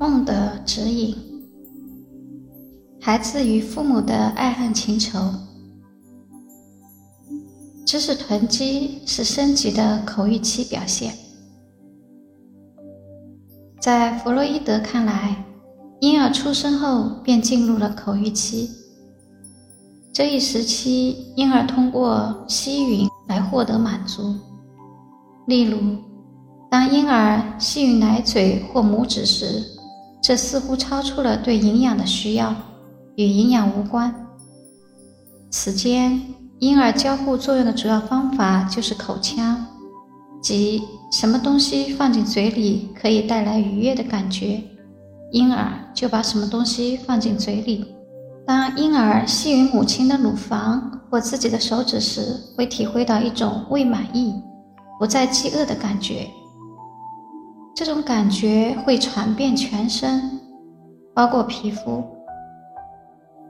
梦的指引，孩子与父母的爱恨情仇，知识囤积是升级的口欲期表现。在弗洛伊德看来，婴儿出生后便进入了口欲期。这一时期，婴儿通过吸吮来获得满足，例如，当婴儿吸吮奶嘴或拇指时。这似乎超出了对营养的需要，与营养无关。此间，婴儿交互作用的主要方法就是口腔，即什么东西放进嘴里可以带来愉悦的感觉，婴儿就把什么东西放进嘴里。当婴儿吸吮母亲的乳房或自己的手指时，会体会到一种未满意、不再饥饿的感觉。这种感觉会传遍全身，包括皮肤。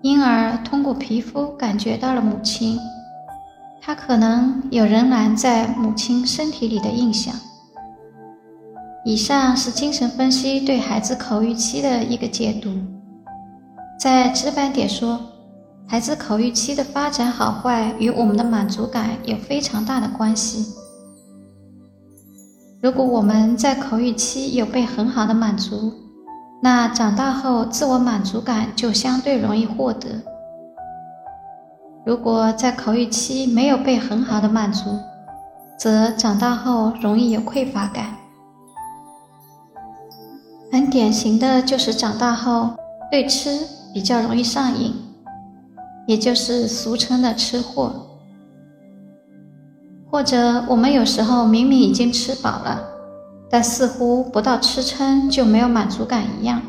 婴儿通过皮肤感觉到了母亲，他可能有仍然在母亲身体里的印象。以上是精神分析对孩子口欲期的一个解读。再直白点说，孩子口欲期的发展好坏与我们的满足感有非常大的关系。如果我们在口欲期有被很好的满足，那长大后自我满足感就相对容易获得。如果在口欲期没有被很好的满足，则长大后容易有匮乏感。很典型的就是长大后对吃比较容易上瘾，也就是俗称的吃货。或者我们有时候明明已经吃饱了，但似乎不到吃撑就没有满足感一样。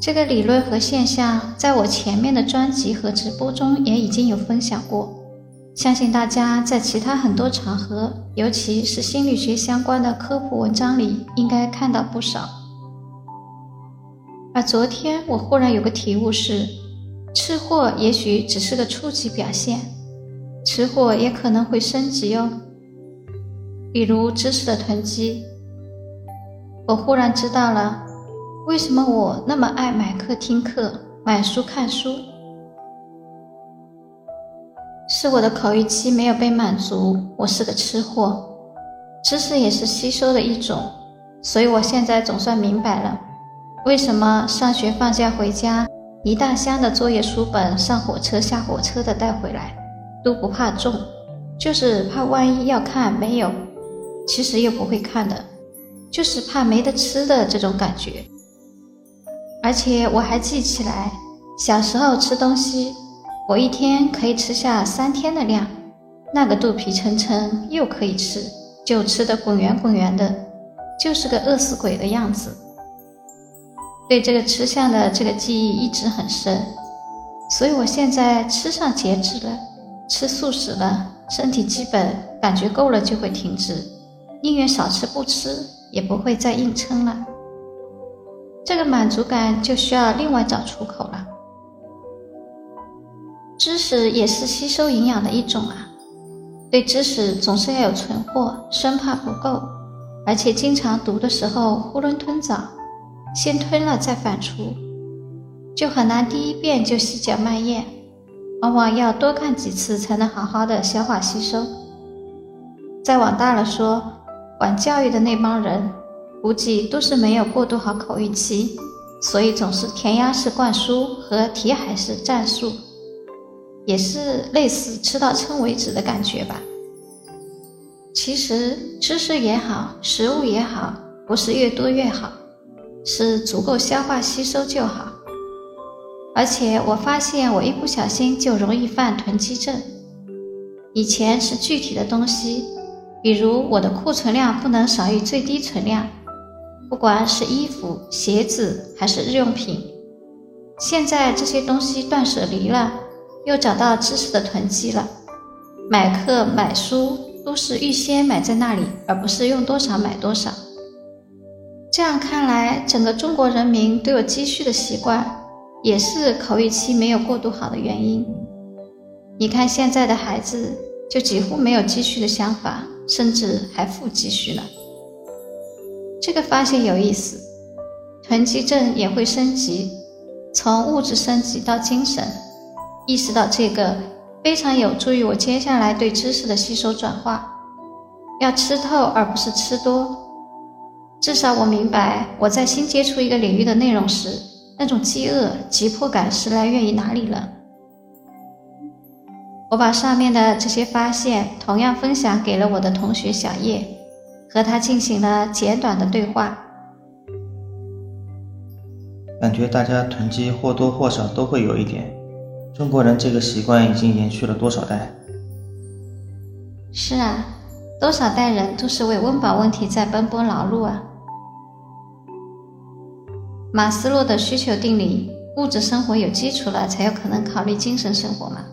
这个理论和现象，在我前面的专辑和直播中也已经有分享过，相信大家在其他很多场合，尤其是心理学相关的科普文章里，应该看到不少。而昨天我忽然有个体悟是，吃货也许只是个初级表现。吃货也可能会升级哦，比如知识的囤积。我忽然知道了，为什么我那么爱买课听课、买书看书，是我的口欲期没有被满足，我是个吃货。知识也是吸收的一种，所以我现在总算明白了，为什么上学放假回家，一大箱的作业书本上火车下火车的带回来。都不怕重，就是怕万一要看没有，其实又不会看的，就是怕没得吃的这种感觉。而且我还记起来，小时候吃东西，我一天可以吃下三天的量，那个肚皮撑撑又可以吃，就吃得滚圆滚圆的，就是个饿死鬼的样子。对这个吃相的这个记忆一直很深，所以我现在吃上节制了。吃素食了，身体基本感觉够了就会停止，宁愿少吃不吃，也不会再硬撑了。这个满足感就需要另外找出口了。知识也是吸收营养的一种啊，对知识总是要有存货，生怕不够，而且经常读的时候囫囵吞枣，先吞了再反刍，就很难第一遍就细嚼慢咽。往往要多看几次才能好好的消化吸收。再往大了说，管教育的那帮人，估计都是没有过渡好口欲期，所以总是填鸭式灌输和题海式战术，也是类似吃到撑为止的感觉吧。其实知识也好，食物也好，不是越多越好，是足够消化吸收就好。而且我发现，我一不小心就容易犯囤积症。以前是具体的东西，比如我的库存量不能少于最低存量，不管是衣服、鞋子还是日用品。现在这些东西断舍离了，又找到知识的囤积了。买课、买书都是预先买在那里，而不是用多少买多少。这样看来，整个中国人民都有积蓄的习惯。也是口欲期没有过渡好的原因。你看现在的孩子就几乎没有积蓄的想法，甚至还负积蓄了。这个发现有意思，囤积症也会升级，从物质升级到精神。意识到这个非常有助于我接下来对知识的吸收转化。要吃透而不是吃多，至少我明白我在新接触一个领域的内容时，那种饥饿、急迫感是来源于哪里呢。我把上面的这些发现同样分享给了我的同学小叶，和他进行了简短的对话。感觉大家囤积或多或少都会有一点。中国人这个习惯已经延续了多少代？是啊，多少代人都是为温饱问题在奔波劳碌啊。马斯洛的需求定理：物质生活有基础了，才有可能考虑精神生活嘛。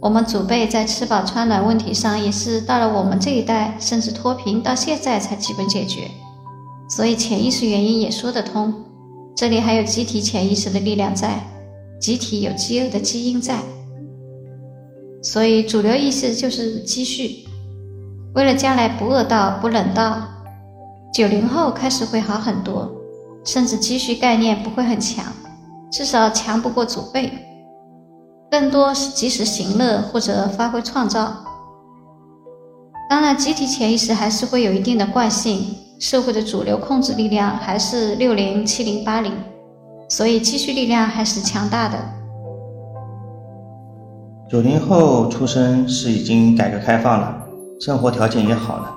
我们祖辈在吃饱穿暖问题上，也是到了我们这一代，甚至脱贫到现在才基本解决。所以潜意识原因也说得通，这里还有集体潜意识的力量在。集体有饥饿的基因在，所以主流意识就是积蓄。为了将来不饿到、不冷到，九零后开始会好很多，甚至积蓄概念不会很强，至少强不过祖辈。更多是及时行乐或者发挥创造。当然，集体潜意识还是会有一定的惯性，社会的主流控制力量还是六零、七零、八零。所以积蓄力量还是强大的。九零后出生是已经改革开放了，生活条件也好了，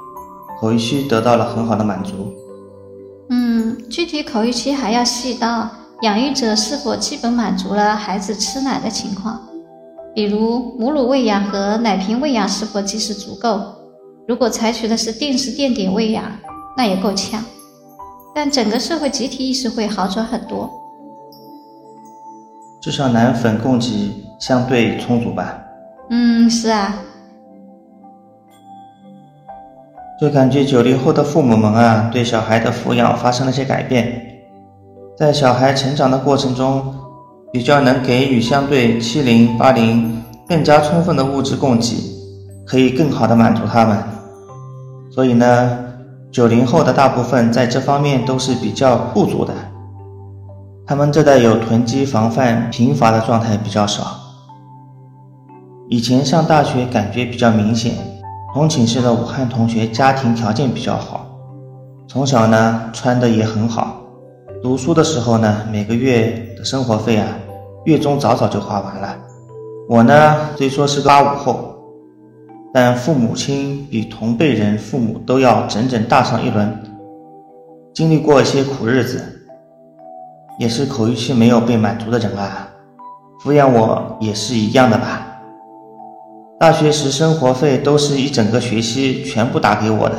口欲期得到了很好的满足。嗯，具体口欲期还要细到养育者是否基本满足了孩子吃奶的情况，比如母乳喂养和奶瓶喂养是否及时足够。如果采取的是定时定点喂养，那也够呛。但整个社会集体意识会好转很多。至少奶粉供给相对充足吧。嗯，是啊。就感觉九零后的父母们啊，对小孩的抚养发生了些改变，在小孩成长的过程中，比较能给予相对七零八零更加充分的物质供给，可以更好的满足他们。所以呢，九零后的大部分在这方面都是比较富足的。他们这代有囤积防范贫乏的状态比较少。以前上大学感觉比较明显，同寝室的武汉同学家庭条件比较好，从小呢穿的也很好，读书的时候呢每个月的生活费啊，月中早早就花完了。我呢虽说是个八五后，但父母亲比同辈人父母都要整整大上一轮，经历过一些苦日子。也是口欲期没有被满足的人啊，抚养我也是一样的吧。大学时生活费都是一整个学期全部打给我的，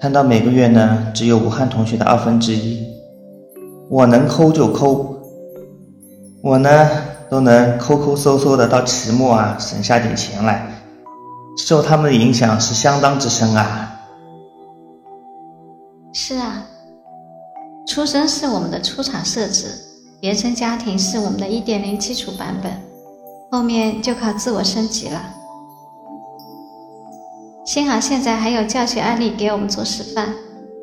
看到每个月呢只有武汉同学的二分之一，我能抠就抠，我呢都能抠抠搜搜的到期末啊省下点钱来，受他们的影响是相当之深啊。是啊。出生是我们的出厂设置，原生家庭是我们的一点零基础版本，后面就靠自我升级了。幸好现在还有教学案例给我们做示范，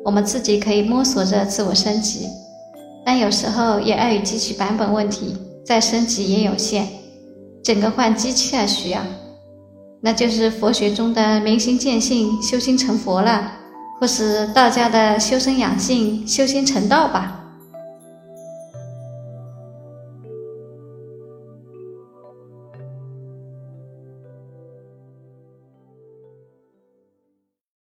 我们自己可以摸索着自我升级，但有时候也碍于机器版本问题，再升级也有限，整个换机器啊需要，那就是佛学中的明心见性、修心成佛了。或是道家的修身养性、修心成道吧。